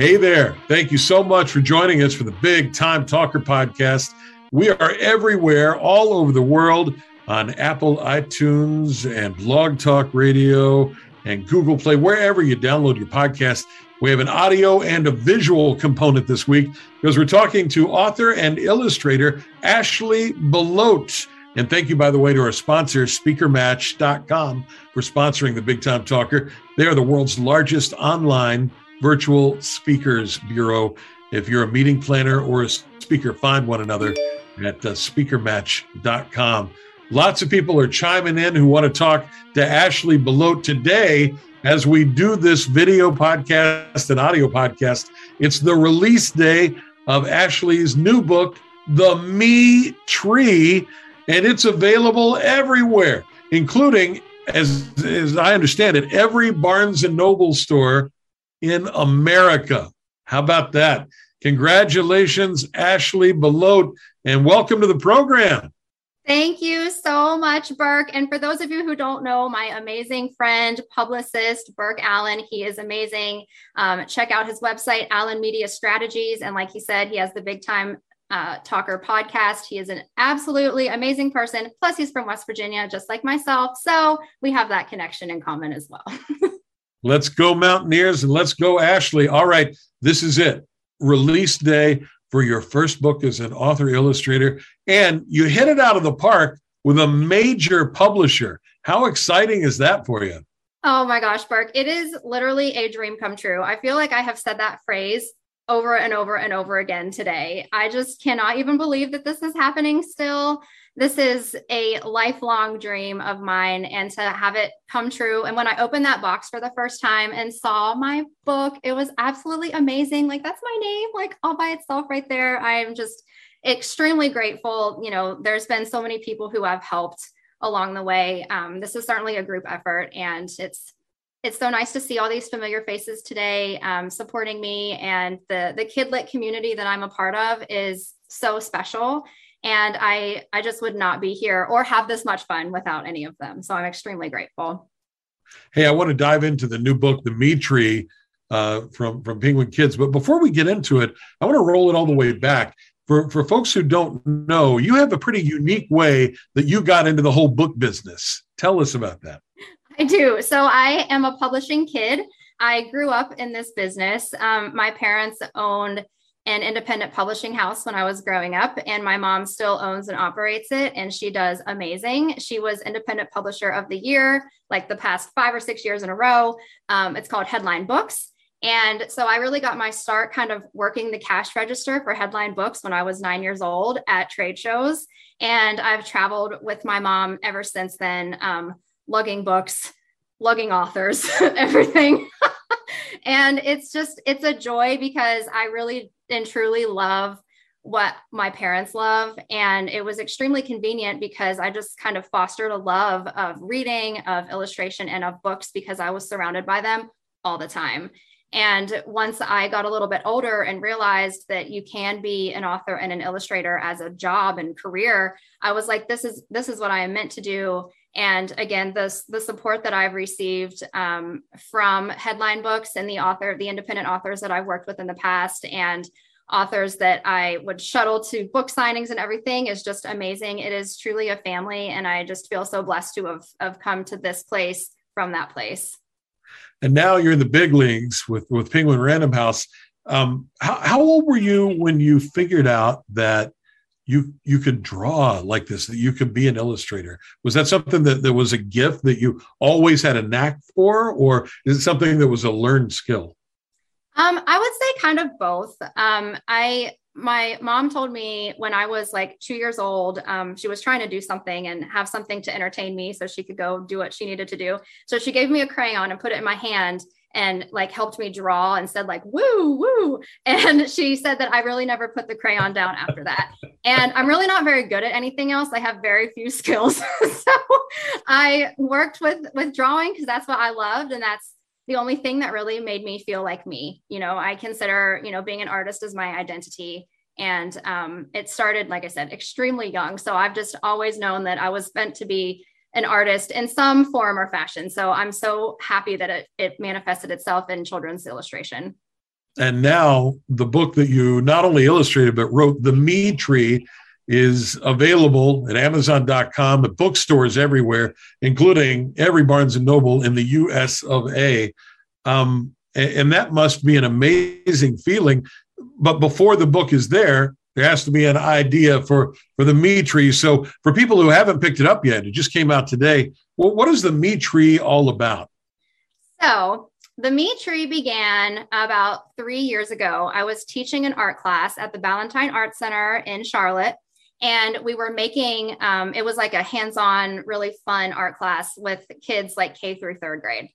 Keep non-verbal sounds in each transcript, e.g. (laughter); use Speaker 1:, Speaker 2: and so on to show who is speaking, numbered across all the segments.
Speaker 1: Hey there. Thank you so much for joining us for the Big Time Talker podcast. We are everywhere, all over the world on Apple, iTunes, and Blog Talk Radio and Google Play, wherever you download your podcast. We have an audio and a visual component this week because we're talking to author and illustrator Ashley Belote. And thank you, by the way, to our sponsor, SpeakerMatch.com, for sponsoring the Big Time Talker. They are the world's largest online virtual speakers bureau. If you're a meeting planner or a speaker, find one another at uh, SpeakerMatch.com. Lots of people are chiming in who want to talk to Ashley Belote today as we do this video podcast and audio podcast. It's the release day of Ashley's new book, The Me Tree and it's available everywhere, including, as, as I understand it, every Barnes and Noble store in America. How about that? Congratulations, Ashley Belote, and welcome to the program.
Speaker 2: Thank you so much, Burke. And for those of you who don't know, my amazing friend, publicist, Burke Allen, he is amazing. Um, check out his website, Allen Media Strategies. And like he said, he has the big time uh, Talker podcast. He is an absolutely amazing person. Plus, he's from West Virginia, just like myself. So we have that connection in common as well. (laughs)
Speaker 1: let's go, Mountaineers, and let's go, Ashley. All right, this is it. Release day for your first book as an author illustrator. And you hit it out of the park with a major publisher. How exciting is that for you?
Speaker 2: Oh my gosh, Burke. It is literally a dream come true. I feel like I have said that phrase over and over and over again today. I just cannot even believe that this is happening still. This is a lifelong dream of mine, and to have it come true. And when I opened that box for the first time and saw my book, it was absolutely amazing. Like, that's my name, like all by itself right there. I'm just extremely grateful. You know, there's been so many people who have helped along the way. Um, this is certainly a group effort, and it's it's so nice to see all these familiar faces today um, supporting me and the the kidlit community that i'm a part of is so special and i i just would not be here or have this much fun without any of them so i'm extremely grateful
Speaker 1: hey i want to dive into the new book the me tree uh, from from penguin kids but before we get into it i want to roll it all the way back for, for folks who don't know you have a pretty unique way that you got into the whole book business tell us about that
Speaker 2: I do. So I am a publishing kid. I grew up in this business. Um, my parents owned an independent publishing house when I was growing up, and my mom still owns and operates it, and she does amazing. She was independent publisher of the year, like the past five or six years in a row. Um, it's called Headline Books. And so I really got my start kind of working the cash register for Headline Books when I was nine years old at trade shows. And I've traveled with my mom ever since then. Um, lugging books, lugging authors, (laughs) everything. (laughs) and it's just, it's a joy because I really and truly love what my parents love. And it was extremely convenient because I just kind of fostered a love of reading, of illustration, and of books because I was surrounded by them all the time. And once I got a little bit older and realized that you can be an author and an illustrator as a job and career, I was like, this is this is what I am meant to do. And again, this the support that I've received um, from headline books and the author, the independent authors that I've worked with in the past, and authors that I would shuttle to book signings and everything is just amazing. It is truly a family, and I just feel so blessed to have, have come to this place from that place.
Speaker 1: And now you're in the big leagues with with Penguin Random House. Um, how, how old were you when you figured out that you you could draw like this that you could be an illustrator. Was that something that, that was a gift that you always had a knack for or is it something that was a learned skill?
Speaker 2: Um, i would say kind of both. Um, i my mom told me when i was like two years old um, she was trying to do something and have something to entertain me so she could go do what she needed to do. So she gave me a crayon and put it in my hand and like helped me draw and said like woo woo. And (laughs) she said that i really never put the crayon down after that. And i'm really not very good at anything else. I have very few (laughs) skills. (laughs) So i worked with with drawing because that's what i loved and that's the only thing that really made me feel like me. You know i consider you know being an artist as my identity. And um, it started like i said extremely young. So i've just always known that i was meant to be an artist in some form or fashion. So I'm so happy that it, it manifested itself in children's illustration.
Speaker 1: and now the book that you not only illustrated but wrote, The Me Tree, is available at Amazon.com, at bookstores everywhere, including every Barnes and Noble in the U.S. of A. Um, and that must be an amazing feeling. But before the book is there, there has to be an idea for for the me tree. So for people who haven't picked it up yet, it just came out today. Well, what is the me tree all about?
Speaker 2: So the me tree began about three years ago. I was teaching an art class at the Ballantyne Art Center in Charlotte. And we were making um, it was like a hands-on, really fun art class with kids like K through third grade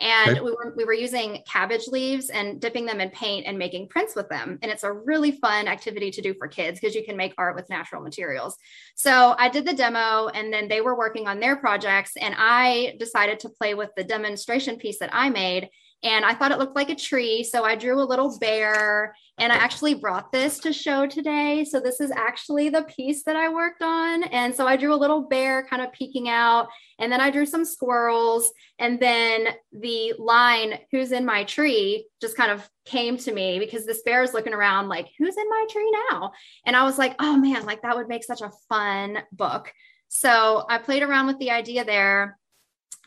Speaker 2: and okay. we were we were using cabbage leaves and dipping them in paint and making prints with them and it's a really fun activity to do for kids because you can make art with natural materials so i did the demo and then they were working on their projects and i decided to play with the demonstration piece that i made and I thought it looked like a tree. So I drew a little bear and I actually brought this to show today. So this is actually the piece that I worked on. And so I drew a little bear kind of peeking out and then I drew some squirrels and then the line who's in my tree just kind of came to me because this bear is looking around like who's in my tree now? And I was like, "Oh man, like that would make such a fun book." So I played around with the idea there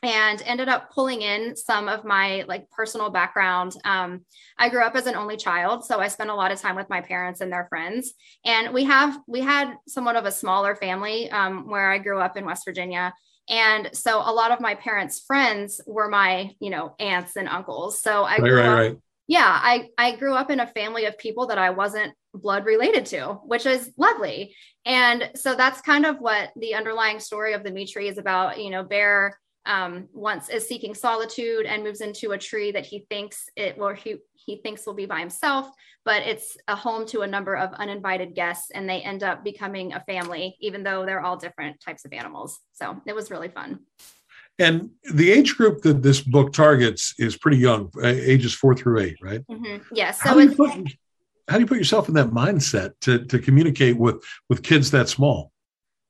Speaker 2: and ended up pulling in some of my like personal background. Um, i grew up as an only child so i spent a lot of time with my parents and their friends. And we have we had somewhat of a smaller family um, where i grew up in west virginia. And so a lot of my parents friends were my you know aunts and uncles. So i grew right, up, right. yeah i i grew up in a family of people that i wasn't blood related to which is lovely. And so that's kind of what the underlying story of the me tree is about you know bear um, once is seeking solitude and moves into a tree that he thinks it will he, he thinks will be by himself but it's a home to a number of uninvited guests and they end up becoming a family even though they're all different types of animals. So it was really fun.
Speaker 1: And the age group that this book targets is pretty young uh, ages four through eight right?
Speaker 2: Mm-hmm. yes yeah, so
Speaker 1: how do, put, how do you put yourself in that mindset to, to communicate with with kids that small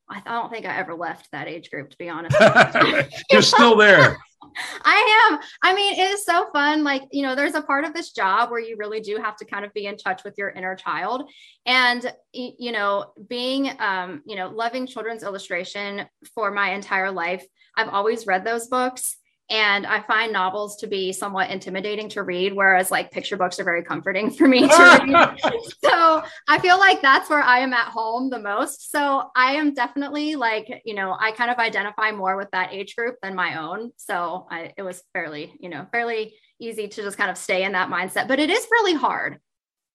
Speaker 2: I don't think I ever left that age group, to be honest. (laughs)
Speaker 1: You're still there. (laughs)
Speaker 2: I am. I mean, it is so fun. Like, you know, there's a part of this job where you really do have to kind of be in touch with your inner child. And, you know, being, um, you know, loving children's illustration for my entire life, I've always read those books. And I find novels to be somewhat intimidating to read, whereas like picture books are very comforting for me to (laughs) read. so I feel like that's where I am at home the most. So I am definitely like, you know, I kind of identify more with that age group than my own. So I, it was fairly, you know, fairly easy to just kind of stay in that mindset. But it is really hard.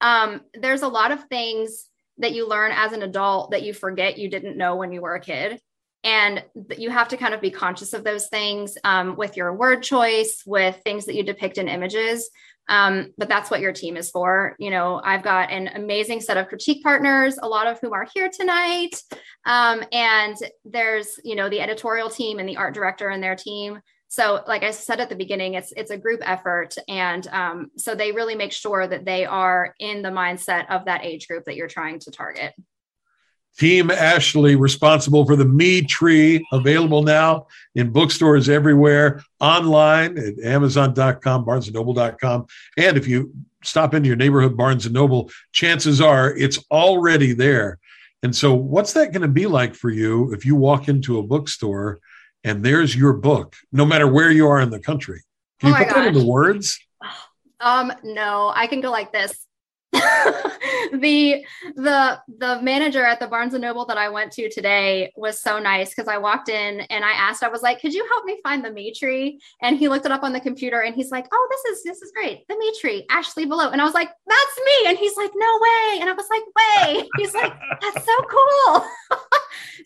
Speaker 2: Um, there's a lot of things that you learn as an adult that you forget you didn't know when you were a kid and you have to kind of be conscious of those things um, with your word choice with things that you depict in images. Um, but that's what your team is for. You know i've got an amazing set of critique partners a lot of whom are here tonight. Um, and there's you know the editorial team and the art director and their team. So like i said at the beginning it's it's a group effort. And um, so they really make sure that they are in the mindset of that age group that you're trying to target
Speaker 1: Team Ashley, responsible for the Me Tree, available now in bookstores everywhere, online at Amazon.com, BarnesandNoble.com. And if you stop into your neighborhood Barnes and Noble, chances are it's already there. And so, what's that going to be like for you if you walk into a bookstore and there's your book, no matter where you are in the country? Can you oh put gosh. that into words?
Speaker 2: Um, no, I can go like this. (laughs) the the the manager at the Barnes and Noble that I went to today was so nice because I walked in and I asked, I was like, "Could you help me find the me tree?" And he looked it up on the computer and he's like, "Oh, this is this is great, the me Ashley Belote." And I was like, "That's me!" And he's like, "No way!" And I was like, "Way!" (laughs) He's like, "That's so cool." (laughs)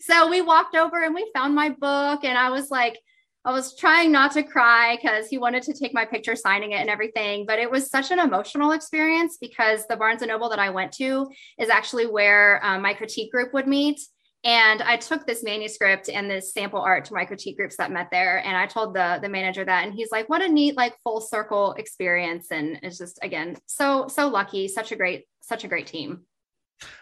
Speaker 2: so we walked over and we found my book, and I was like I was trying not to cry because he wanted to take my picture signing it and everything. But it was such an emotional experience because the Barnes and Noble that I went to is actually where um, my critique group would meet. And I took this manuscript and this sample art to my critique groups that met there. And I told the, the manager that, and he's like, what a neat, like full circle experience. And it's just, again, so, so lucky, such a great, such a great team.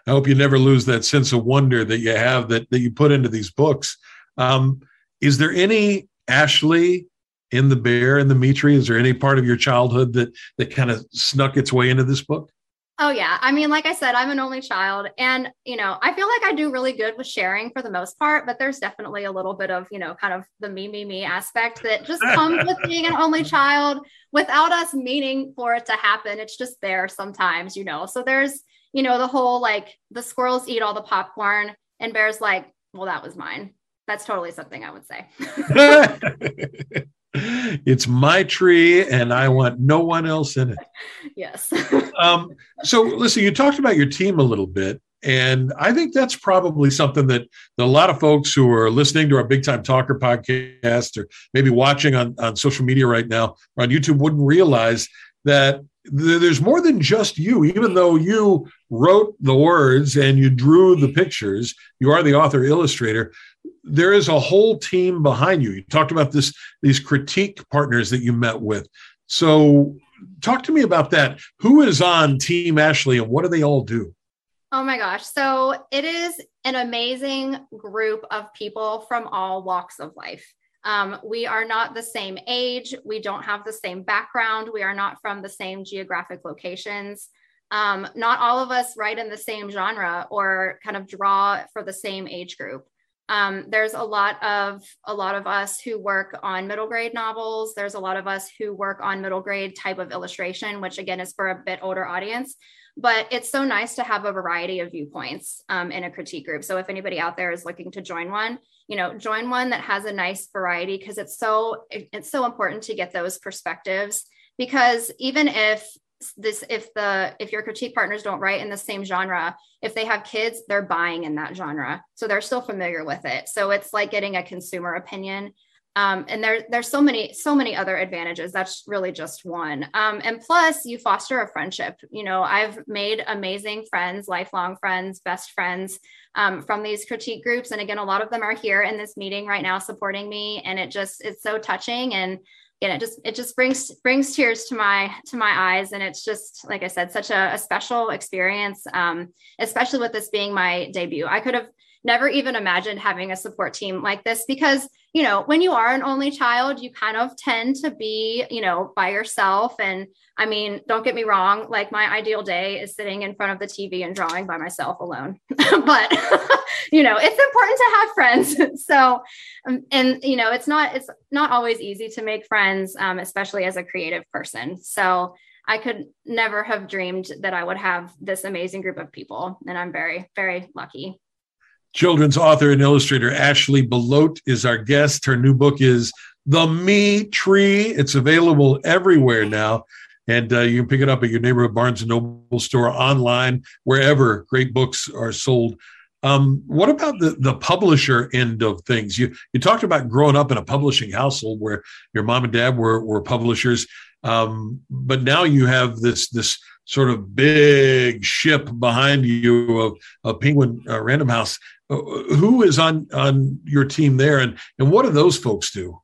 Speaker 1: I hope you never lose that sense of wonder that you have that, that you put into these books. Um, is there any Ashley in the bear and the me tree? Is there any part of your childhood that that kind of snuck its way into this book?
Speaker 2: Oh yeah. I mean, like I said, I'm an only child and, you know, I feel like I do really good with sharing for the most part, but there's definitely a little bit of, you know, kind of the me, me, me aspect that just comes (laughs) with being an only child without us meaning for it to happen. It's just there sometimes, you know. So there's, you know, the whole like the squirrels eat all the popcorn and bears like, well, that was mine. That's totally something I would say. (laughs)
Speaker 1: it's my tree and I want no one else in it.
Speaker 2: Yes. (laughs)
Speaker 1: um, so, listen, you talked about your team a little bit. And I think that's probably something that, that a lot of folks who are listening to our Big Time Talker podcast or maybe watching on, on social media right now or on YouTube wouldn't realize that there's more than just you even though you wrote the words and you drew the pictures you are the author illustrator there is a whole team behind you. You talked about this these critique partners that you met with. So talk to me about that. Who is on Team Ashley and what do they all do?
Speaker 2: Oh my gosh. So it is an amazing group of people from all walks of life. Um, we are not the same age. We don't have the same background. We are not from the same geographic locations. Um, not all of us write in the same genre or kind of draw for the same age group. Um, there's a lot of a lot of us who work on middle grade novels. There's a lot of us who work on middle grade type of illustration, which again is for a bit older audience. But it's so nice to have a variety of viewpoints um, in a critique group. So if anybody out there is looking to join one, you know, join one that has a nice variety because it's so it's so important to get those perspectives. Because even if this if the if your critique partners don't write in the same genre if they have kids they're buying in that genre. So they're still familiar with it. So it's like getting a consumer opinion. Um, and there, there's so many so many other advantages. That's really just one. Um, and plus you foster a friendship. You know i've made amazing friends lifelong friends best friends um, from these critique groups. And again a lot of them are here in this meeting right now supporting me. And it just it's so touching. And and it just it just brings brings tears to my to my eyes. And it's just like i said such a, a special experience um, especially with this being my debut. I could have never even imagined having a support team like this because you know when you are an only child you kind of tend to be you know by yourself and i mean don't get me wrong like my ideal day is sitting in front of the tv and drawing by myself alone (laughs) but (laughs) you know it's important to have friends (laughs) so um, and you know it's not it's not always easy to make friends um, especially as a creative person so I could never have dreamed that I would have this amazing group of people. And I'm very, very lucky.
Speaker 1: Children's author and illustrator Ashley Belote is our guest. Her new book is The Me Tree. It's available everywhere now. And uh, you can pick it up at your neighborhood Barnes and Noble store, online, wherever great books are sold. Um, what about the, the publisher end of things? You you talked about growing up in a publishing household where your mom and dad were were publishers, um, but now you have this this sort of big ship behind you of, of Penguin uh, Random House. Uh, who is on on your team there, and and what do those folks do?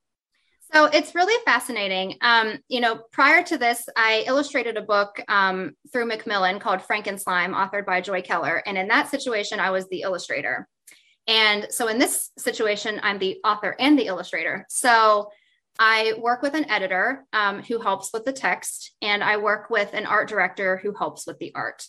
Speaker 2: So it's really fascinating. Um, you know, prior to this, I illustrated a book um, through Macmillan called Frankenslime, authored by Joy Keller, and in that situation, I was the illustrator. And so in this situation, I'm the author and the illustrator. So I work with an editor um, who helps with the text, and I work with an art director who helps with the art.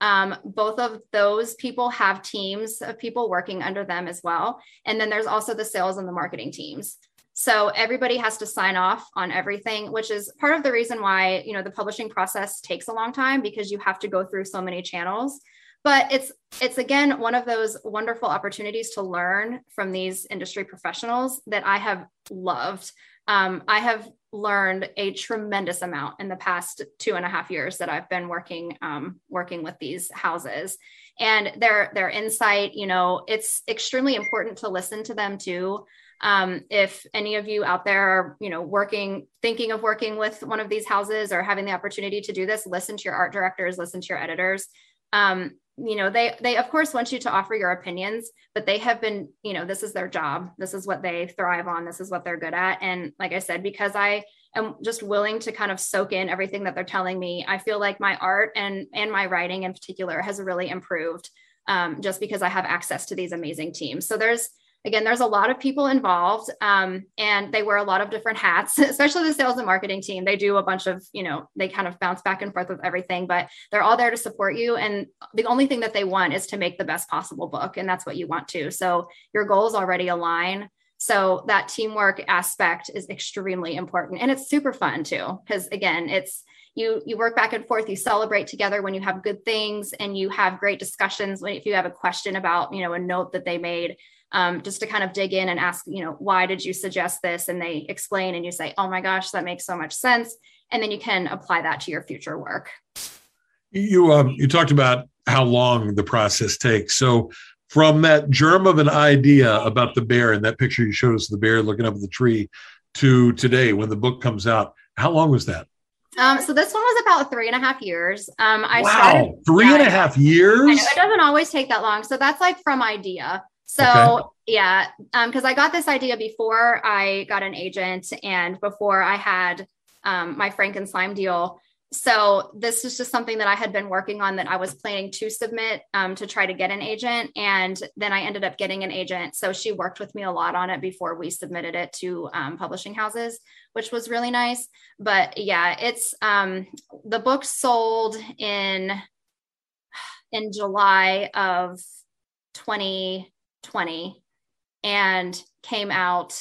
Speaker 2: Um, both of those people have teams of people working under them as well. And then there's also the sales and the marketing teams. So everybody has to sign off on everything, which is part of the reason why, you know, the publishing process takes a long time because you have to go through so many channels. But it's it's again one of those wonderful opportunities to learn from these industry professionals that I have loved. Um, I have learned a tremendous amount in the past two and a half years that I've been working um, working with these houses, and their their insight. You know, it's extremely important to listen to them too. Um, if any of you out there are, you know, working, thinking of working with one of these houses or having the opportunity to do this, listen to your art directors, listen to your editors. Um, you know they they of course want you to offer your opinions but they have been you know this is their job. This is what they thrive on. This is what they're good at. And like i said because i am just willing to kind of soak in everything that they're telling me i feel like my art and and my writing in particular has really improved um, just because i have access to these amazing teams. So there's again, there's a lot of people involved um, and they wear a lot of different hats, (laughs) especially the sales and marketing team. They do a bunch of, you know, they kind of bounce back and forth with everything, but they're all there to support you. And the only thing that they want is to make the best possible book. And that's what you want to. So your goals already align. So that teamwork aspect is extremely important. And it's super fun too, because again, it's, you you work back and forth you celebrate together when you have good things and you have great discussions when if you have a question about you know a note that they made um, just to kind of dig in and ask you know why did you suggest this and they explain and you say oh my gosh that makes so much sense and then you can apply that to your future work
Speaker 1: you um, you talked about how long the process takes so from that germ of an idea about the bear and that picture you showed us the bear looking up at the tree to today when the book comes out how long was that
Speaker 2: um, so this one was about three and a half years. Um, I
Speaker 1: wow, started, three yeah, and a half years.
Speaker 2: it doesn't always take that long. So that's like from idea. So okay. yeah, because um, I got this idea before I got an agent and before I had um, my Frankenslime deal. So this is just something that I had been working on that I was planning to submit um, to try to get an agent, and then I ended up getting an agent. So she worked with me a lot on it before we submitted it to um, publishing houses, which was really nice. But yeah, it's um, the book sold in (sighs) in July of 2020 and came out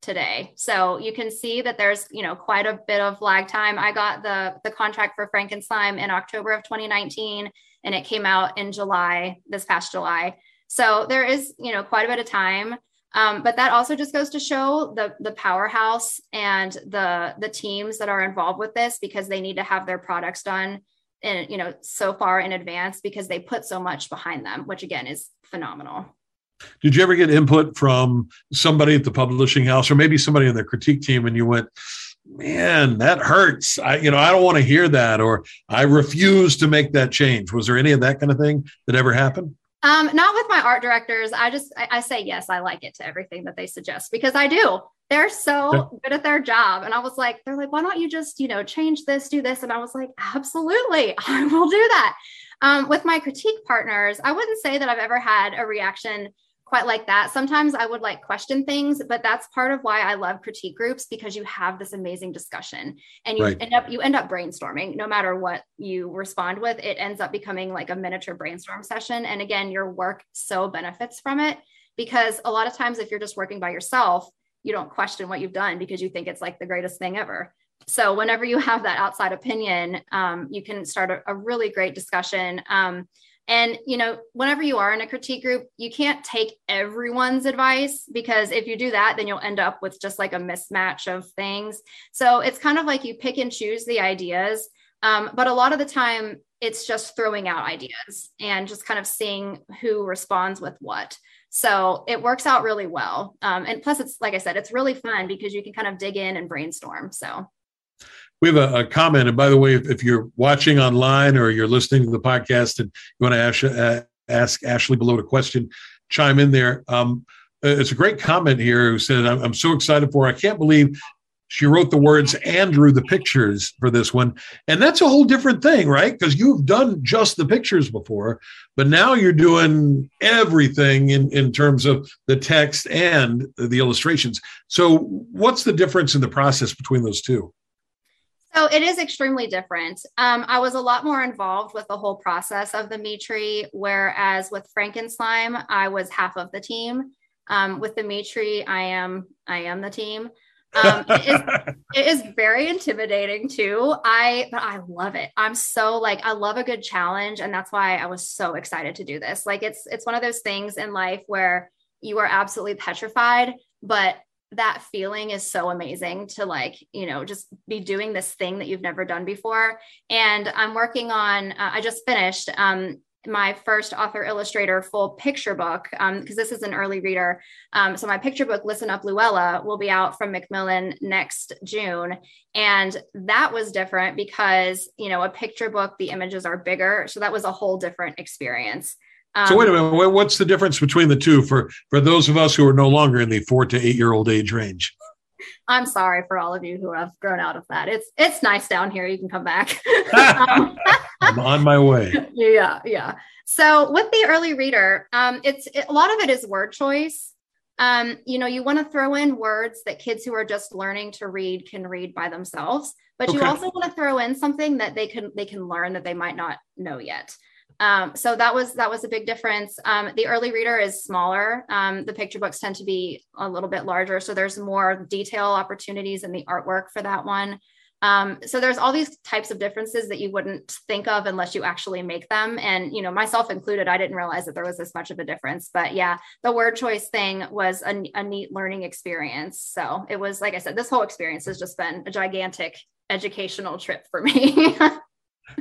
Speaker 2: today. So you can see that there's, you know, quite a bit of lag time. I got the the contract for Frankenslime in October of 2019 and it came out in July, this past July. So there is, you know, quite a bit of time. Um, but that also just goes to show the the powerhouse and the the teams that are involved with this because they need to have their products done in you know so far in advance because they put so much behind them, which again is phenomenal.
Speaker 1: Did you ever get input from somebody at the publishing house or maybe somebody in the critique team and you went, man, that hurts. I, you know, I don't want to hear that, or I refuse to make that change. Was there any of that kind of thing that ever happened?
Speaker 2: Um, not with my art directors. I just I, I, say yes, I like it to everything that they suggest because I do. They're so yeah. good at their job. And I was like, they're like, why don't you just, you know, change this, do this? And I was like, absolutely, (laughs) I will do that. Um, with my critique partners, I wouldn't say that I've ever had a reaction quite like that. Sometimes I would like question things, but that's part of why I love critique groups because you have this amazing discussion and you right. end up you end up brainstorming no matter what you respond with. It ends up becoming like a miniature brainstorm session and again your work so benefits from it because a lot of times if you're just working by yourself, you don't question what you've done because you think it's like the greatest thing ever. So whenever you have that outside opinion, um, you can start a, a really great discussion. Um, and, you know, whenever you are in a critique group, you can't take everyone's advice because if you do that, then you'll end up with just like a mismatch of things. So it's kind of like you pick and choose the ideas. Um, but a lot of the time, it's just throwing out ideas and just kind of seeing who responds with what. So it works out really well. Um, and plus, it's like I said, it's really fun because you can kind of dig in and brainstorm. So
Speaker 1: we have a, a, comment. And by the way, if, if, you're watching online or you're listening to the podcast and you want to ask, uh, ask Ashley Belote a question, chime in there. Um, uh, it's a great comment here who said, I'm, I'm so excited for her. I can't believe she wrote the words and drew the pictures for this one. And that's a whole different thing, right? Because you've done just the pictures before, but now you're doing everything in, in terms of the text and the illustrations. So, what's the difference in the process between those two?
Speaker 2: So it is extremely different. Um, I was a lot more involved with the whole process of the Me Tree, whereas with Frankenslime, I was half of the team. Um, with the Me Tree, I am I am the team. Um, it, is, (laughs) it is very intimidating too. I but I love it. I'm so like I love a good challenge, and that's why I was so excited to do this. Like it's it's one of those things in life where you are absolutely petrified, but that feeling is so amazing to like you know just be doing this thing that you've never done before. And i'm working on uh, i just finished um, my first author illustrator full picture book because um, this is an early reader. Um, so my picture book listen up Louella will be out from macmillan next june. And that was different because you know a picture book the images are bigger. So that was a whole different experience
Speaker 1: um, so wait a minute. What's the difference between the two for for those of us who are no longer in the four to eight year old age range?
Speaker 2: I'm sorry for all of you who have grown out of that. It's it's nice down here. You can come back. (laughs) (laughs) um,
Speaker 1: I'm on my way.
Speaker 2: Yeah, yeah. So with the early reader, um, it's it, a lot of it is word choice. um, you know, you want to throw in words that kids who are just learning to read can read by themselves, but okay. you also want to throw in something that they can they can learn that they might not know yet. Um, so that was that was a big difference. Um, the early reader is smaller. Um, the picture books tend to be a little bit larger, so there's more detail opportunities in the artwork for that one. Um, so there's all these types of differences that you wouldn't think of unless you actually make them. And you know, myself included, I didn't realize that there was this much of a difference. But yeah, the word choice thing was a, a neat learning experience. So it was, like I said, this whole experience has just been a gigantic educational trip for me. (laughs)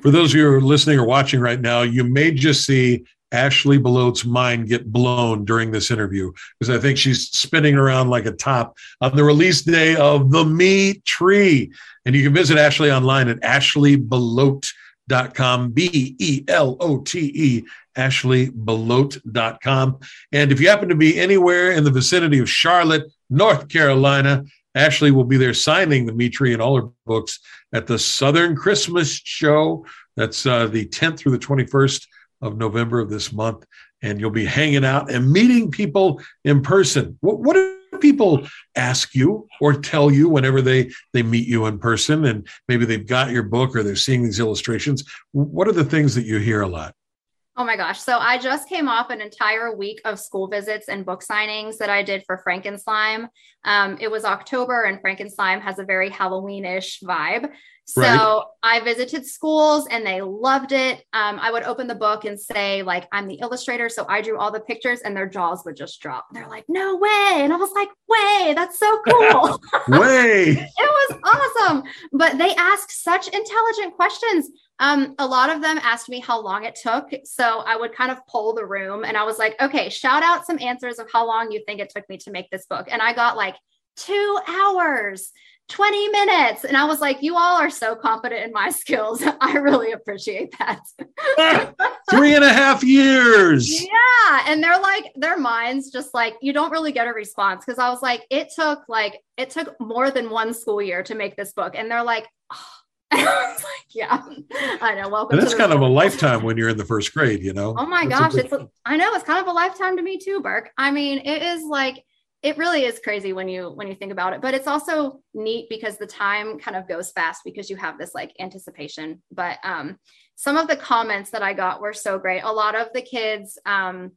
Speaker 1: for those of you who are listening or watching right now, you may just see Ashley Belote's mind get blown during this interview because I think she's spinning around like a top on the release day of The Me Tree. And you can visit Ashley online at ashleybelote.com, B E L O T E, ashleybelote.com. And if you happen to be anywhere in the vicinity of Charlotte, North Carolina, Ashley will be there signing the Me Tree and all her books at the Southern Christmas Show. That's uh, the 10th through the 21st of November of this month, and you'll be hanging out and meeting people in person. What, what do people ask you or tell you whenever they they meet you in person, and maybe they've got your book or they're seeing these illustrations? What are the things that you hear a lot?
Speaker 2: Oh my gosh. So I just came off an entire week of school visits and book signings that I did for Frankenslime. Um, it was October, and Frankenslime has a very Halloweenish vibe. So right. I visited schools and they loved it. Um, I would open the book and say, like, I'm the illustrator. So I drew all the pictures and their jaws would just drop. They're like, no way. And I was like, way, that's so (laughs) cool.
Speaker 1: way. (laughs)
Speaker 2: it was awesome. But they asked such intelligent questions. Um, a lot of them asked me how long it took. So I would kind of poll the room and I was like, okay, shout out some answers of how long you think it took me to make this book. And I got like two hours. 20 minutes. And I was like, you all are so confident in my (laughs) skills. I really appreciate that. (laughs)
Speaker 1: Three and a half years.
Speaker 2: Yeah. And they're like, their minds just like, you don't really get a response. Cause I was like, it took like, it took more than one school year to make this book. And they're like, oh. (laughs) I was like, yeah, I know. Welcome.
Speaker 1: And that's kind of a lifetime when you're in the first grade, you know?
Speaker 2: Oh my that's gosh. It's, a, I know it's kind of a lifetime to me too, Burke. I mean, it is like, it really is crazy when you when you think about it but it's also neat because the time kind of goes fast because you have this like anticipation. But um some of the comments that i got were so great. A lot of the kids um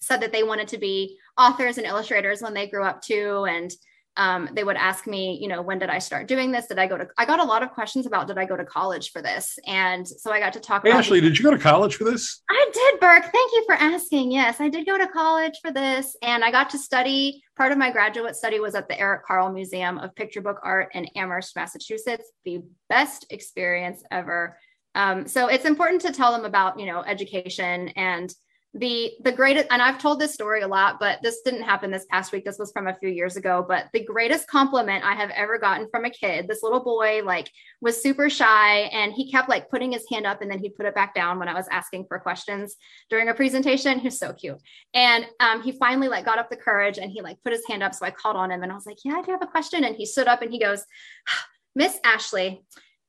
Speaker 2: said that they wanted to be authors and illustrators when they grew up too and um, they would ask me, you know, when did I start doing this? Did I go to, I got a lot of questions about, did I go to college for this? And so I got to talk
Speaker 1: hey. Ashley, did you go to college for this?
Speaker 2: I did, Burke. Thank you for asking. Yes, I did go to college for this. And I got to study, part of my graduate study was at the Eric Carle Museum of Picture Book Art in Amherst, Massachusetts. The best experience ever. Um, so it's important to tell them about, you know, education and the the greatest and i've told this story a lot but this didn't happen this past week. This was from a few years ago but the greatest compliment i have ever gotten from a kid this little boy like was super shy and he kept like putting his hand up and then he'd put it back down when i was asking for questions during a presentation. He was so cute. And um, he finally like got up the courage and he like put his hand up so i called on him and i was like yeah i do have a question. And he stood up and he goes miss ashley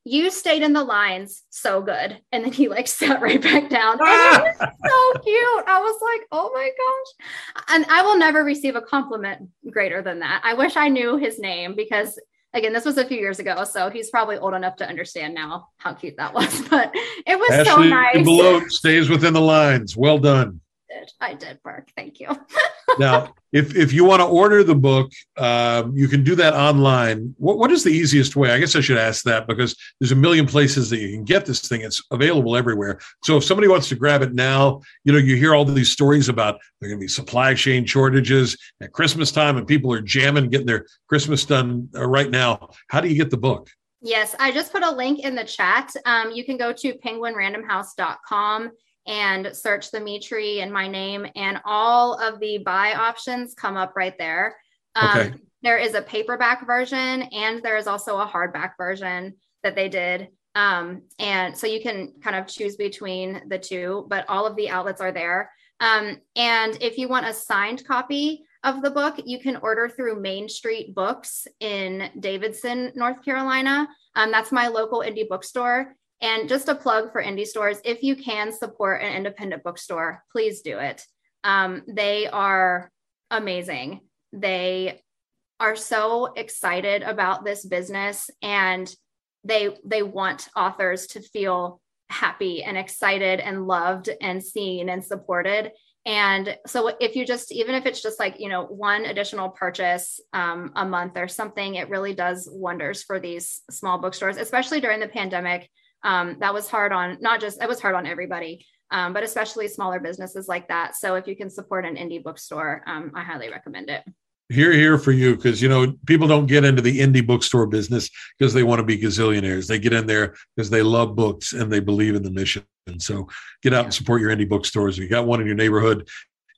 Speaker 2: you stayed in the lines so good. And then he like (laughs) sat right back down. Ah! so cute. I was like, oh my gosh. And I will never receive a compliment greater than that. I wish I knew his name because again, this was a few years ago. So he's probably old enough to understand now how cute that was. (laughs) But it was Ashley so nice.
Speaker 1: Belote stays within the lines. Well done
Speaker 2: did. I did, Burke. Thank you. (laughs)
Speaker 1: now, if if you want to order the book, um, you can do that online. What what is the easiest way? I guess I should ask that because there's a million places that you can get this thing. It's available everywhere. So if somebody wants to grab it now, you know, you hear all these stories about there are going to be supply chain shortages at Christmas time, and people are jamming getting their Christmas done uh, right now. How do you get the book?
Speaker 2: Yes, I just put a link in the chat. Um, you can go to penguinrandomhouse.com and search the me tree and my name and all of the buy options come up right there. Um, okay. there is a paperback version and there is also a hardback version that they did. Um, and so you can kind of choose between the two but all of the outlets are there. Um, and if you want a signed copy of the book you can order through main street books in davidson north carolina. Um, that's my local indie bookstore and just a plug for indie stores if you can support an independent bookstore, please do it. Um, they are amazing. they are so excited about this business and they they want authors to feel happy and excited and loved and seen and supported and so if you just even if it's just like you know one additional purchase um, a month or something it really does wonders for these small bookstores especially during the pandemic um, that was hard on not just it was hard on everybody um, but especially smaller businesses like that. So if you can support an indie bookstore um, i highly recommend it.
Speaker 1: Here here for you because you know people don't get into the indie bookstore business because they want to be gazillionaires. They get in there because they love books and they believe in the mission. And so get out and support your indie bookstores. If you got one in your neighborhood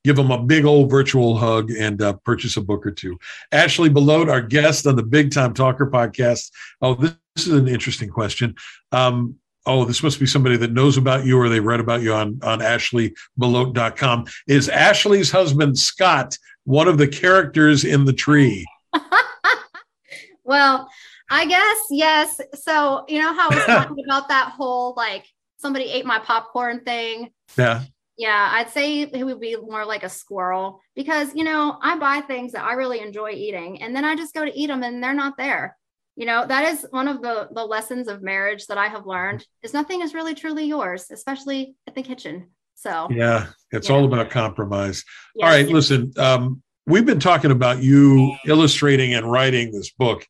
Speaker 1: give them a big old virtual hug and uh, purchase a book or two ashley belote our guest on the big time talker podcast oh this, this is an interesting question um, oh, this must be somebody that knows about you or they read about you on, on ashleybelote.com. Is Ashley's husband, Scott, one of the characters in the tree? (laughs)
Speaker 2: well, I guess, yes. So, you know how I was (laughs) talking about that whole like somebody ate my popcorn thing?
Speaker 1: Yeah.
Speaker 2: Yeah, I'd say it would be more like a squirrel because, you know, I buy things that I really enjoy eating and then I just go to eat them and they're not there. You know that is one of the the lessons of marriage that i have learned is nothing is really truly yours especially at the kitchen. So
Speaker 1: yeah it's all about compromise. Yes, all right yes. listen um, we've been talking about you illustrating and writing this book.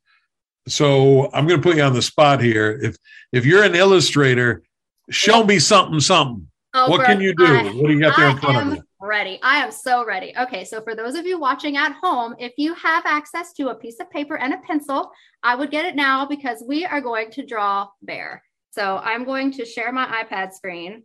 Speaker 1: So i'm going to put you on the spot here. If if you're an illustrator show me something something oh, what can you do I, what do you got there in front of you
Speaker 2: Ready. I am so ready. Okay. So, for those of you watching at home, if you have access to a piece of paper and a pencil, I would get it now because we are going to draw Bear. So, I'm going to share my iPad screen.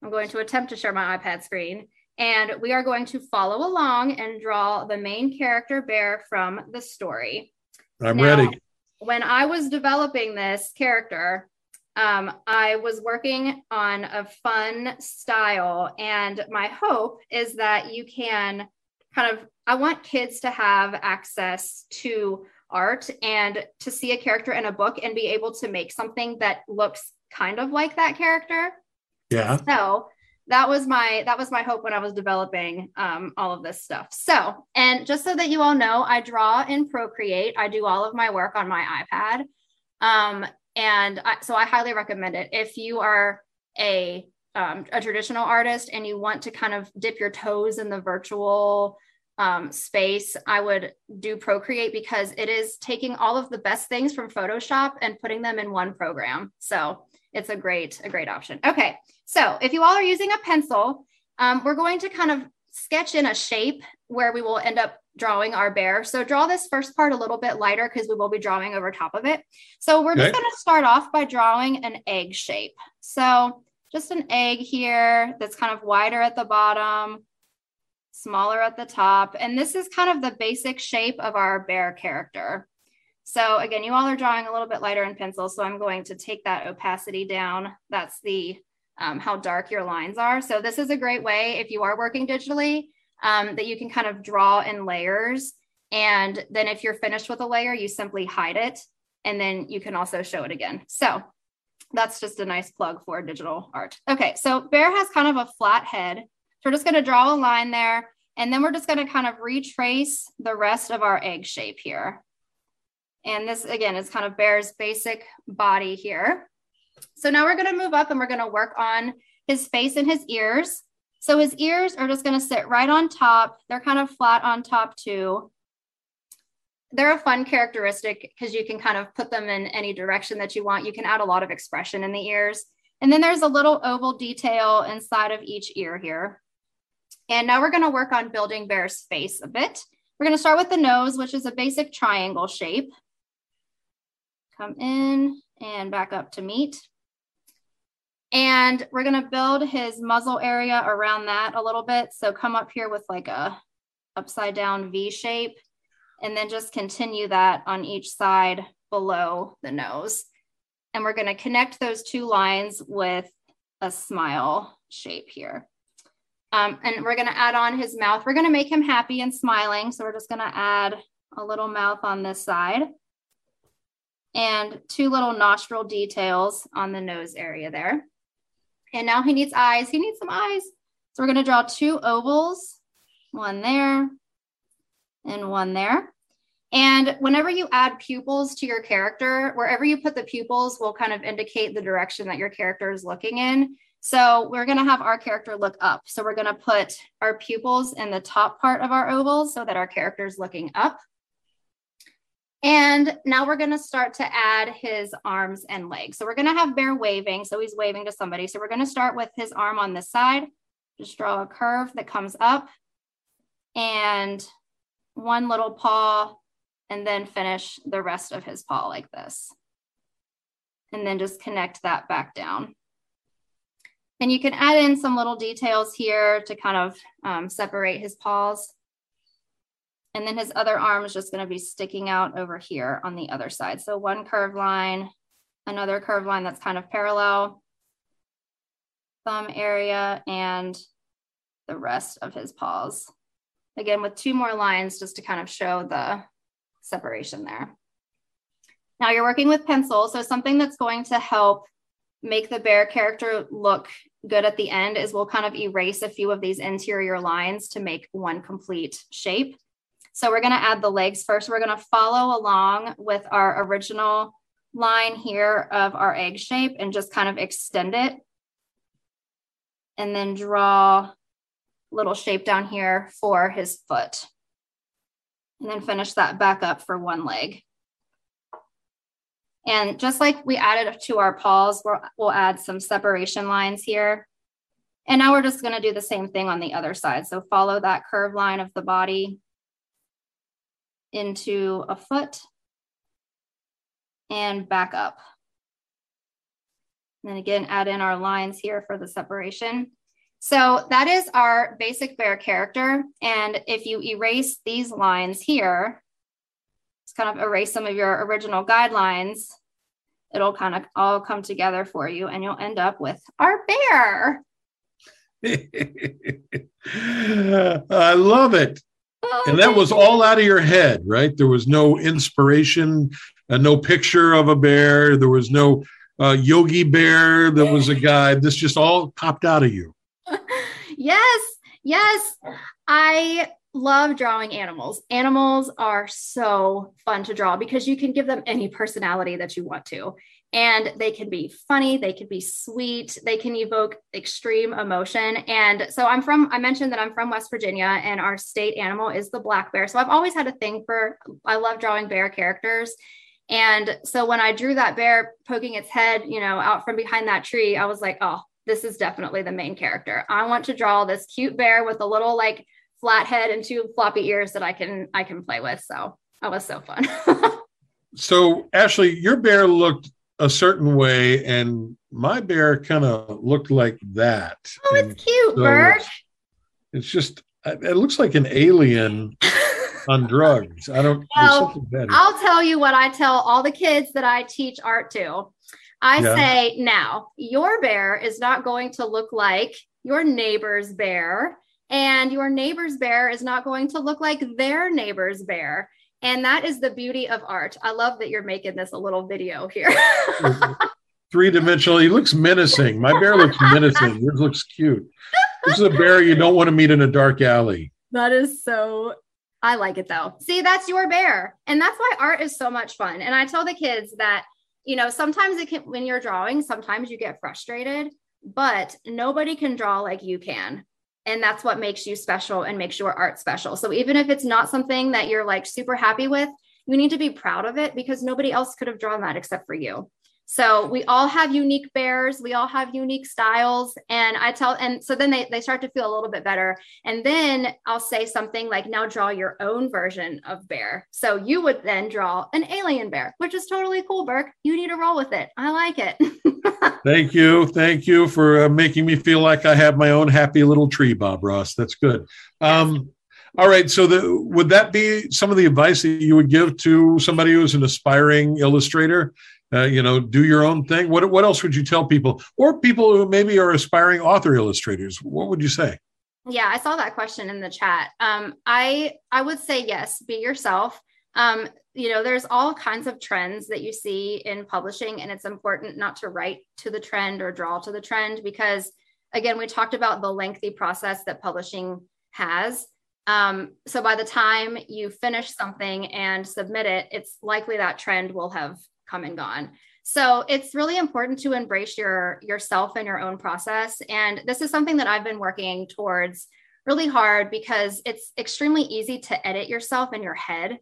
Speaker 2: I'm going to attempt to share my iPad screen. And we are going to follow along and draw the main character Bear from the story.
Speaker 1: I'm now, ready.
Speaker 2: When I was developing this character, um, I was working on a fun style, and my hope is that you can kind of. I want kids to have access to art and to see a character in a book and be able to make something that looks kind of like that character.
Speaker 1: Yeah.
Speaker 2: So that was my that was my hope when I was developing um, all of this stuff. So, and just so that you all know, I draw in Procreate. I do all of my work on my iPad. Um, and I, so I highly recommend it. If you are a um, a traditional artist and you want to kind of dip your toes in the virtual um, space, I would do Procreate because it is taking all of the best things from Photoshop and putting them in one program. So it's a great a great option. Okay, so if you all are using a pencil, um, we're going to kind of sketch in a shape where we will end up drawing our bear. So draw this first part a little bit lighter because we will be drawing over top of it. So we're okay. just going to start off by drawing an egg shape. So just an egg here that's kind of wider at the bottom, smaller at the top. And this is kind of the basic shape of our bear character. So again, you all are drawing a little bit lighter in pencil. So I'm going to take that opacity down. That's the um, how dark your lines are. So this is a great way if you are working digitally um, that you can kind of draw in layers. And then if you're finished with a layer, you simply hide it and then you can also show it again. So that's just a nice plug for digital art. Okay, so bear has kind of a flat head. So we're just gonna draw a line there and then we're just gonna kind of retrace the rest of our egg shape here. And this again is kind of bear's basic body here. So now we're gonna move up and we're gonna work on his face and his ears. So his ears are just going to sit right on top. They're kind of flat on top too. They're a fun characteristic because you can kind of put them in any direction that you want. You can add a lot of expression in the ears. And then there's a little oval detail inside of each ear here. And now we're going to work on building Bear's face a bit. We're going to start with the nose, which is a basic triangle shape. Come in and back up to meet. And we're gonna build his muzzle area around that a little bit. So come up here with like a upside down V shape and then just continue that on each side below the nose. And we're gonna connect those two lines with a smile shape here. Um, and we're gonna add on his mouth. We're gonna make him happy and smiling. So we're just gonna add a little mouth on this side and two little nostril details on the nose area there. And now he needs eyes. He needs some eyes. So we're going to draw two ovals, one there and one there. And whenever you add pupils to your character, wherever you put the pupils will kind of indicate the direction that your character is looking in. So we're going to have our character look up. So we're going to put our pupils in the top part of our ovals so that our character is looking up. And now we're going to start to add his arms and legs. So we're going to have Bear waving. So he's waving to somebody. So we're going to start with his arm on this side. Just draw a curve that comes up and one little paw and then finish the rest of his paw like this. And then just connect that back down. And you can add in some little details here to kind of um, separate his paws. And then his other arm is just going to be sticking out over here on the other side. So one curved line, another curved line that's kind of parallel, thumb area, and the rest of his paws. Again, with two more lines just to kind of show the separation there. Now you're working with pencil. So something that's going to help make the bear character look good at the end is we'll kind of erase a few of these interior lines to make one complete shape. So we're going to add the legs first. We're going to follow along with our original line here of our egg shape and just kind of extend it. And then draw a little shape down here for his foot. And then finish that back up for one leg. And just like we added to our paws, we'll, we'll add some separation lines here. And now we're just going to do the same thing on the other side. So follow that curved line of the body into a foot and back up. And then again, add in our lines here for the separation. So that is our basic bear character. And if you erase these lines here, just kind of erase some of your original guidelines, it'll kind of all come together for you and you'll end up with our bear. (laughs)
Speaker 1: I love it. And that was all out of your head, right? There was no inspiration, uh, no picture of a bear. There was no uh, Yogi Bear that was a guide. This just all popped out of you. (laughs)
Speaker 2: yes, yes. I love drawing animals. Animals are so fun to draw because you can give them any personality that you want to. And they can be funny they can be sweet they can evoke extreme emotion. And so i'm from i mentioned that i'm from west virginia and our state animal is the black bear. So i've always had a thing for i love drawing bear characters. And so when i drew that bear poking its head you know out from behind that tree i was like oh this is definitely the main character. I want to draw this cute bear with a little like flat head and two floppy ears that i can i can play with so that was so fun (laughs)
Speaker 1: so ashley your bear looked a certain way, and my bear kind of looked like that.
Speaker 2: Oh,
Speaker 1: and
Speaker 2: it's cute, so Burke.
Speaker 1: It's, it's, just it looks like an alien (laughs) on drugs. I don't.
Speaker 2: Well, I'll tell you what I tell all the kids that I teach art to. I yeah. say now your bear is not going to look like your neighbor's bear, and your neighbor's bear is not going to look like their neighbor's bear. And that is the beauty of art. I love that you're making this a little video here. (laughs)
Speaker 1: Three dimensional. He looks menacing. My bear looks menacing. Yours looks cute. This is a bear you don't want to meet in a dark alley.
Speaker 2: That is so I like it though. See, that's your bear. And that's why art is so much fun. And I tell the kids that, you know, sometimes it can, when you're drawing, sometimes you get frustrated, but nobody can draw like you can and that's what makes you special and makes your art special. So even if it's not something that you're like super happy with you need to be proud of it because nobody else could have drawn that except for you so we all have unique bears we all have unique styles and i tell and so then they, they start to feel a little bit better. And then i'll say something like now draw your own version of bear. So you would then draw an alien bear which is totally cool burke. You need to roll with it. I like it. (laughs)
Speaker 1: Thank you. Thank you for uh, making me feel like i have my own happy little tree bob ross. That's good. Um, all right. So, the, would that be some of the advice that you would give to somebody who's an aspiring illustrator? Uh, you know, do your own thing? What what else would you tell people, or people who maybe are aspiring author illustrators? What would you say?
Speaker 2: Yeah, I saw that question in the chat. Um, I I would say yes, be yourself. Um, you know, there's all kinds of trends that you see in publishing, and it's important not to write to the trend or draw to the trend because, again, we talked about the lengthy process that publishing has. Um, so by the time you finish something and submit it, it's likely that trend will have come and gone. So it's really important to embrace your yourself and your own process. And this is something that I've been working towards really hard because it's extremely easy to edit yourself in your head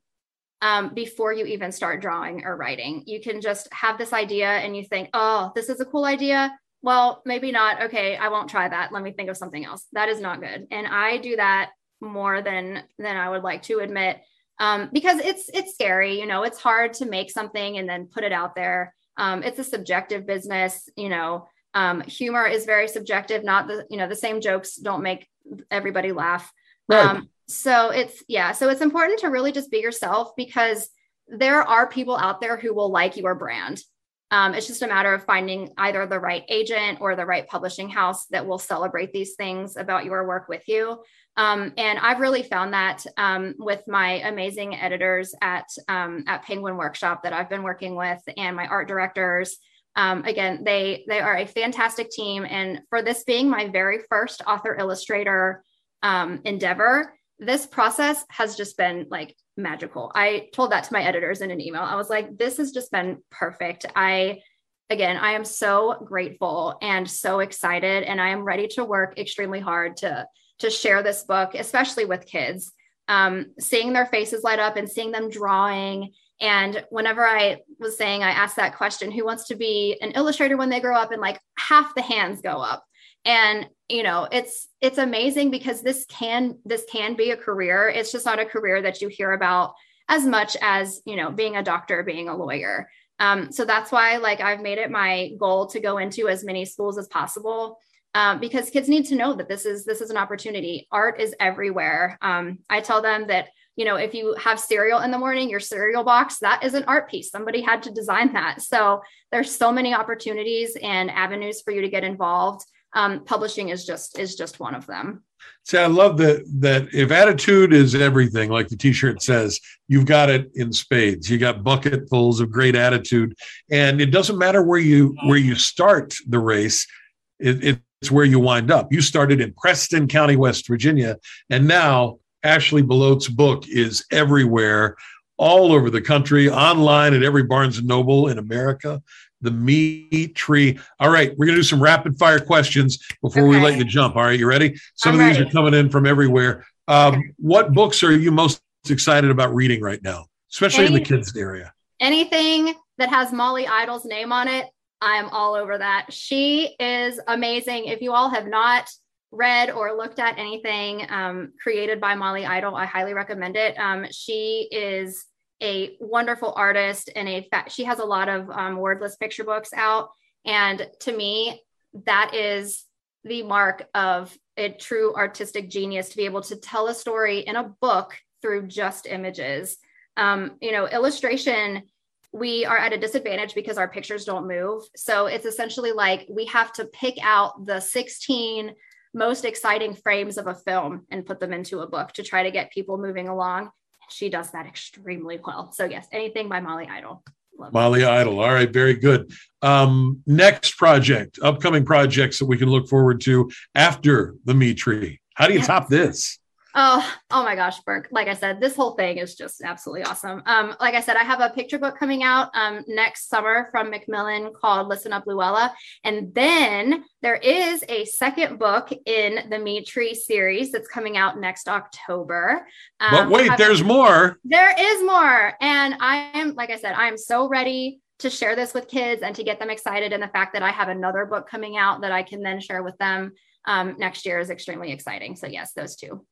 Speaker 2: um, before you even start drawing or writing. You can just have this idea and you think, oh, this is a cool idea. Well, maybe not. Okay, I won't try that. Let me think of something else. That is not good. And I do that more than than I would like to admit um, because it's it's scary. You know, it's hard to make something and then put it out there. Um, it's a subjective business. You know, um, humor is very subjective. Not the you know the same jokes don't make everybody laugh. Right. Um, so it's yeah. So it's important to really just be yourself because there are people out there who will like your brand. Um, it's just a matter of finding either the right agent or the right publishing house that will celebrate these things about your work with you. Um, and I've really found that um, with my amazing editors at um, at Penguin Workshop that I've been working with, and my art directors. Um, again, they they are a fantastic team, and for this being my very first author illustrator um, endeavor, this process has just been like magical. I told that to my editors in an email. I was like, this has just been perfect. I again, I am so grateful and so excited, and I am ready to work extremely hard to to share this book, especially with kids. Um, seeing their faces light up and seeing them drawing. And whenever I was saying, I asked that question, who wants to be an illustrator when they grow up? And like half the hands go up. And you know, it's it's amazing because this can this can be a career. It's just not a career that you hear about as much as you know being a doctor, being a lawyer. Um, so that's why like I've made it my goal to go into as many schools as possible um, because kids need to know that this is this is an opportunity. Art is everywhere. Um, I tell them that you know if you have cereal in the morning, your cereal box that is an art piece. Somebody had to design that. So there's so many opportunities and avenues for you to get involved. Um, publishing is just is just one of them.
Speaker 1: See, I love that that if attitude is everything, like the T-shirt says, you've got it in spades. You got bucketfuls of great attitude, and it doesn't matter where you where you start the race. It, it, it's where you wind up. You started in Preston County, West Virginia, and now Ashley Belote's book is everywhere, all over the country, online at every Barnes and Noble in America. The Me Tree. All right, we're gonna do some rapid fire questions before okay. we let you jump. All right, you ready? Some I'm of these ready. are coming in from everywhere. Um. What books are you most excited about reading right now, especially Any, in the kids area?
Speaker 2: Anything that has Molly Idle's name on it, I'm all over that. She is amazing. If you all have not read or looked at anything um, created by Molly Idle, I highly recommend it. Um, she is a wonderful artist and a she has a lot of um, wordless picture books out. And to me, that is the mark of a true artistic genius to be able to tell a story in a book through just images. Um, you know, illustration we are at a disadvantage because our pictures don't move. So it's essentially like we have to pick out the 16 most exciting frames of a film and put them into a book to try to get people moving along. She does that extremely well. So, yes, anything by Molly Idle.
Speaker 1: Love Molly Idle. All right, very good. Um, next project, upcoming projects that we can look forward to after the Me Tree. How do you yes. top this?
Speaker 2: Oh, oh my gosh, Burke. Like I said, this whole thing is just absolutely awesome. Um, like I said, I have a picture book coming out um, next summer from Macmillan called Listen Up Louella. And then there is a second book in the Me Tree series that's coming out next October.
Speaker 1: Um, but wait, there's more.
Speaker 2: There is more. And I am, like I said, I am so ready to share this with kids and to get them excited. And the fact that I have another book coming out that I can then share with them um, next year is extremely exciting. So, yes, those two.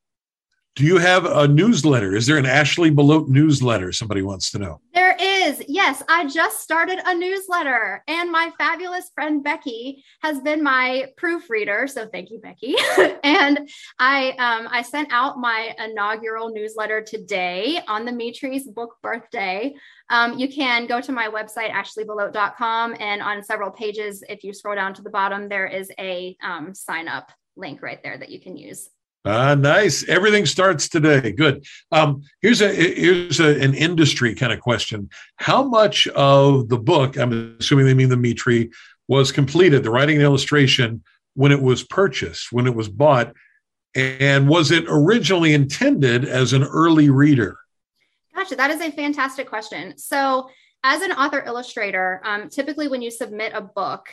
Speaker 1: Do you have a newsletter? Is there an Ashley Belote newsletter? Somebody wants to know.
Speaker 2: There is. Yes, I just started a newsletter, and my fabulous friend Becky has been my proofreader. So thank you, Becky. (laughs) and I um, I sent out my inaugural newsletter today on the Me Tree's book birthday. Um, you can go to my website ashleybelote.com, and on several pages, if you scroll down to the bottom, there is a um, sign up link right there that you can use.
Speaker 1: Ah, nice. Everything starts today. Good. Um, here's a here's a, an industry kind of question. How much of the book, I'm assuming they mean the Me Tree, was completed, the writing and illustration, when it was purchased, when it was bought? And was it originally intended as an early reader?
Speaker 2: Gotcha. That is a fantastic question. So, as an author illustrator, um, typically when you submit a book,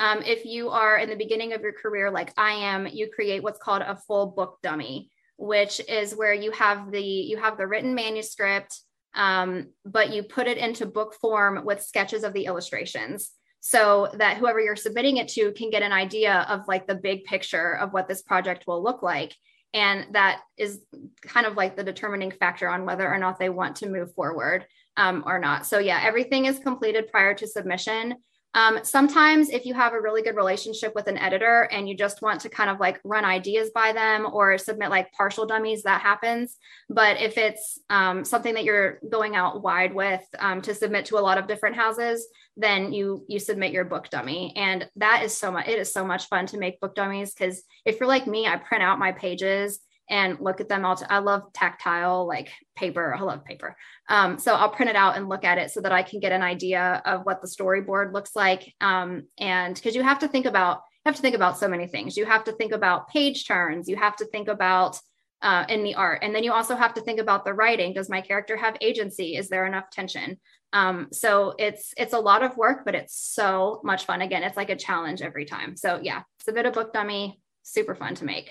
Speaker 2: um, if you are in the beginning of your career, like I am, you create what's called a full book dummy, which is where you have the you have the written manuscript, um, but you put it into book form with sketches of the illustrations so that whoever you're submitting it to can get an idea of like the big picture of what this project will look like. And that is kind of like the determining factor on whether or not they want to move forward um, or not. So yeah everything is completed prior to submission um, sometimes, if you have a really good relationship with an editor and you just want to kind of like run ideas by them or submit like partial dummies, that happens. But if it's um, something that you're going out wide with um, to submit to a lot of different houses, then you you submit your book dummy, and that is so much. It is so much fun to make book dummies because if you're like me, I print out my pages and look at them all. T- I love tactile, like paper. I love paper. Um, so I'll print it out and look at it so that I can get an idea of what the storyboard looks like. Um, and because you have to think about, you have to think about so many things. You have to think about page turns. You have to think about uh, in the art, and then you also have to think about the writing. Does my character have agency? Is there enough tension? Um, so it's it's a lot of work, but it's so much fun. Again, it's like a challenge every time. So yeah, submit a bit of book dummy. Super fun to make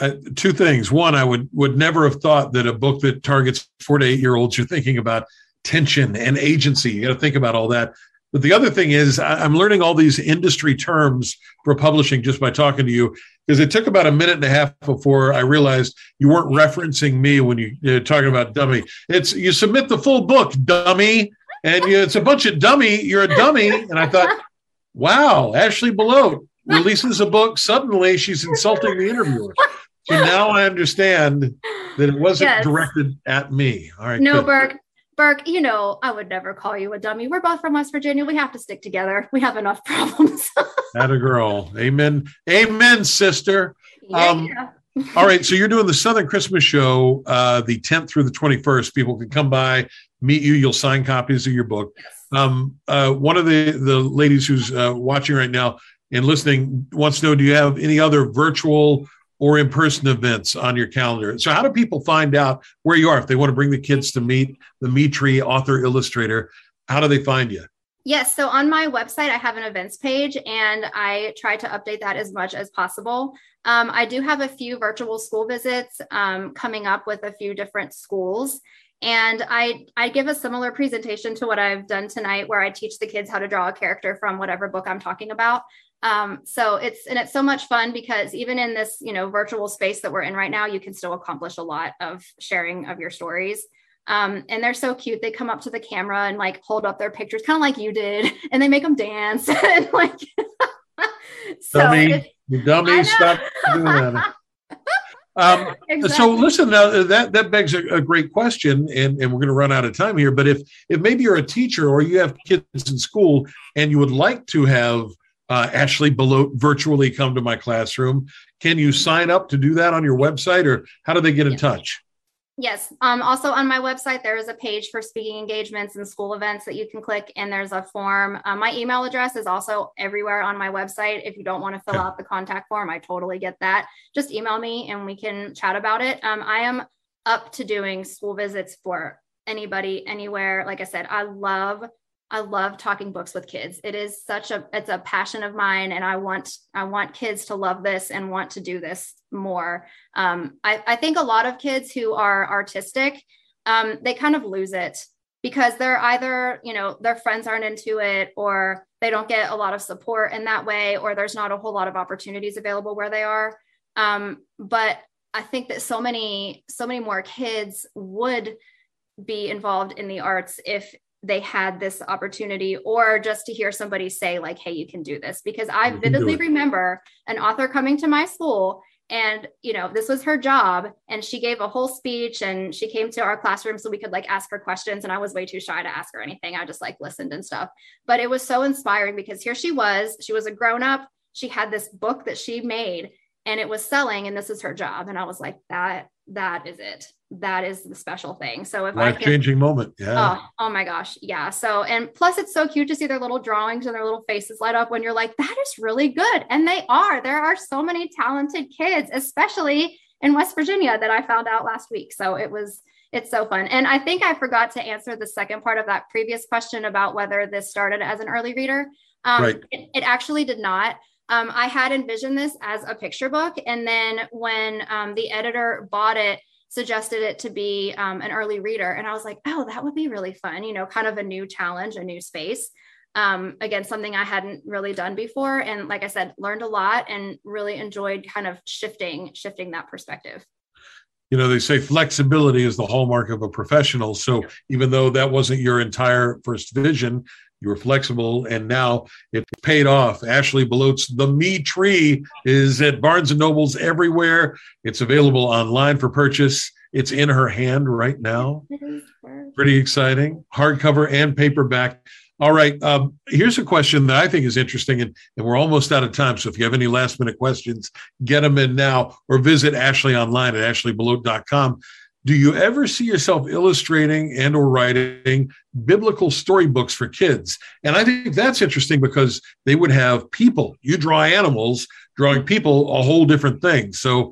Speaker 1: uh, two things. One, I would would never have thought that a book that targets four to eight year olds, you're thinking about tension and agency. You got to think about all that. But the other thing is, I'm learning all these industry terms for publishing just by talking to you, because it took about a minute and a half before I realized you weren't referencing me when you, you're talking about dummy. It's you submit the full book, dummy, and you, it's a bunch of dummy. You're a dummy, and I thought, wow, Ashley Belote releases a book. Suddenly, she's insulting the interviewer. So now I understand that it wasn't yes. directed at me. All right.
Speaker 2: No, good. Burke. Burke, you know, I would never call you a dummy. We're both from West Virginia. We have to stick together. We have enough (laughs) problems.
Speaker 1: That a girl. Amen. Amen, sister. Yeah, um, yeah. all right. So you're doing the Southern Christmas show uh, the 10th through the 21st. People can come by, meet you. You'll sign copies of your book. Yes. Um, uh, one of the, the ladies who's uh, watching right now and listening wants to know do you have any other virtual or in person events on your calendar. So, how do people find out where you are if they want to bring the kids to meet the Me Tree author illustrator? How do they find you?
Speaker 2: Yes. So on my website, I have an events page and I try to update that as much as possible. Um, I do have a few virtual school visits um, coming up with a few different schools. And I, I give a similar presentation to what I've done tonight, where I teach the kids how to draw a character from whatever book I'm talking about. Um, so it's and it's so much fun because even in this you know virtual space that we're in right now, you can still accomplish a lot of sharing of your stories. Um, and they're so cute. They come up to the camera and like hold up their pictures, kind of like you did, (laughs) and they make them dance (laughs) and like. (laughs)
Speaker 1: so dummy, you dummy, stop doing that. Um, exactly. So listen, now that that begs a, a, great question, and, and we're going to run out of time here. But if if maybe you're a teacher or you have kids in school and you would like to have uh, Ashley Belote virtually come to my classroom, can you sign up to do that on your website, or how do they get in yes. touch?
Speaker 2: Yes. Um, also on my website, there is a page for speaking engagements and school events that you can click, and there's a form. Uh, my email address is also everywhere on my website. If you don't want to fill out the contact form, I totally get that. Just email me and we can chat about it. Um, I am up to doing school visits for anybody, anywhere. Like I said, I love I love talking books with kids. It is such a it's a passion of mine, and I want I want kids to love this and want to do this more. Um, I, I think a lot of kids who are artistic, um, they kind of lose it because they're either you know their friends aren't into it or they don't get a lot of support in that way or there's not a whole lot of opportunities available where they are. Um, but I think that so many so many more kids would be involved in the arts if they had this opportunity or just to hear somebody say like hey you can do this. Because i vividly remember an author coming to my school and you know this was her job and she gave a whole speech and she came to our classroom so we could like ask her questions and i was way too shy to ask her anything. I just like listened and stuff. But it was so inspiring because here she was she was a grown up she had this book that she made and it was selling and this is her job. And i was like that that is it that is the special thing. So if I
Speaker 1: life changing moment, yeah.
Speaker 2: Oh, oh my gosh, yeah. So and plus, it's so cute to see their little drawings and their little faces light up when you're like, that is really good, and they are. There are so many talented kids, especially in West Virginia, that I found out last week. So it was it's so fun. And I think I forgot to answer the second part of that previous question about whether this started as an early reader. Um, right. it, it actually did not. Um, I had envisioned this as a picture book. And then when um, the editor bought it, suggested it to be um, an early reader. And I was like, oh, that would be really fun, you know, kind of a new challenge, a new space. Um, again, something I hadn't really done before. And like I said, learned a lot and really enjoyed kind of shifting, shifting that perspective.
Speaker 1: You know, they say flexibility is the hallmark of a professional. So even though that wasn't your entire first vision, you were flexible and now it paid off. Ashley belote's the me tree is at barnes and nobles everywhere. It's available online for purchase. It's in her hand right now. Pretty exciting. Hardcover and paperback. All right um, here's a question that i think is interesting and, and we're almost out of time. So if you have any last minute questions get them in now or visit ashley online at ashleybelote.com do you ever see yourself illustrating and or writing biblical storybooks for kids and i think that's interesting because they would have people you draw animals drawing people a whole different thing so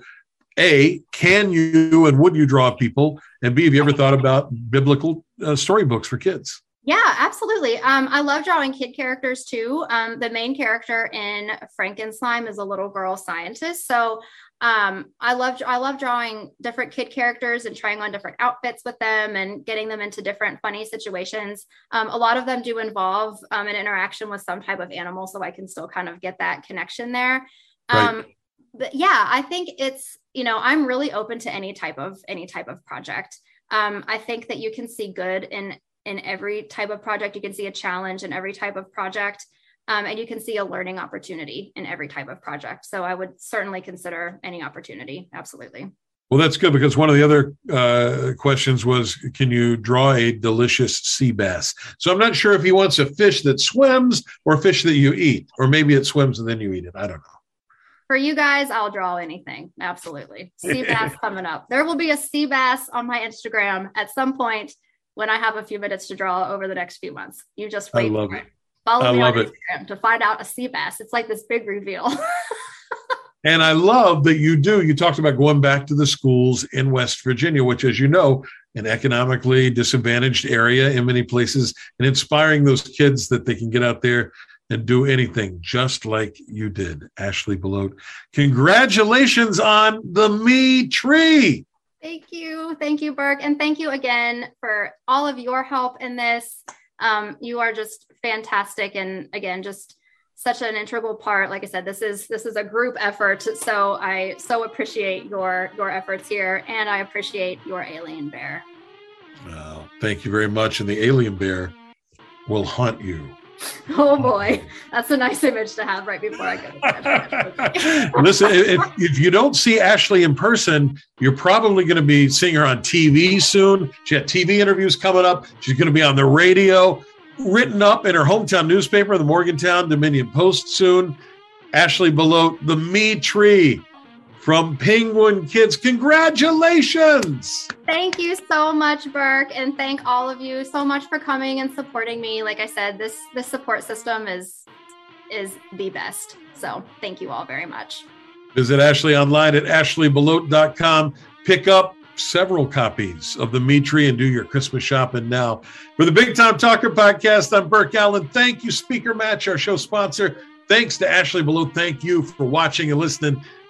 Speaker 1: a can you and would you draw people and b have you ever thought about biblical uh, storybooks for kids
Speaker 2: yeah, absolutely. Um, I love drawing kid characters too. Um, the main character in Frankenslime is a little girl scientist. So um, I love I love drawing different kid characters and trying on different outfits with them and getting them into different funny situations. Um, a lot of them do involve um, an interaction with some type of animal, so I can still kind of get that connection there. Right. Um, but yeah, I think it's you know I'm really open to any type of any type of project. Um, I think that you can see good in in every type of project. You can see a challenge in every type of project. Um, and you can see a learning opportunity in every type of project. So I would certainly consider any opportunity. Absolutely.
Speaker 1: Well, that's good because one of the other uh, questions was can you draw a delicious sea bass? So I'm not sure if he wants a fish that swims or a fish that you eat, or maybe it swims and then you eat it. I don't know.
Speaker 2: For you guys, I'll draw anything. Absolutely. Sea bass (laughs) coming up. There will be a sea bass on my Instagram at some point when I have a few minutes to draw over the next few months. You just wait. I love it. it. Follow I me on Instagram it. to find out a sea bass. It's like this big reveal. (laughs)
Speaker 1: and I love that you do. You talked about going back to the schools in West Virginia, which, as you know, an economically disadvantaged area in many places, and inspiring those kids that they can get out there and do anything just like you did, Ashley Belote. Congratulations on the Me Tree.
Speaker 2: Thank you. Thank you, Burke. And thank you again for all of your help in this. Um, you are just fantastic, and again, just such an integral part. Like I said, this is this is a group effort, so I so appreciate your your efforts here, and I appreciate your alien bear.
Speaker 1: Well, thank you very much. And the alien bear will haunt you (laughs)
Speaker 2: Oh boy, that's a nice image to have right before I
Speaker 1: go. (laughs) Listen, if, if, you don't see Ashley in person, you're probably going to be seeing her on TV soon. She had TV interviews coming up. She's going to be on the radio, written up in her hometown newspaper, the Morgantown Dominion Post soon. Ashley Belote, the Me Tree from Penguin Kids. Congratulations!
Speaker 2: Thank you so much, Burke, and thank all of you so much for coming and supporting me. Like I said, this this support system is is the best. So thank you all very much.
Speaker 1: Visit Ashley online at ashleybelote.com. Pick up several copies of the Me Tree and do your Christmas shopping now. For the Big Time Talker podcast, I'm Burke Allen. Thank you, Speaker Match, our show sponsor. Thanks to Ashley Belote. Thank you for watching and listening.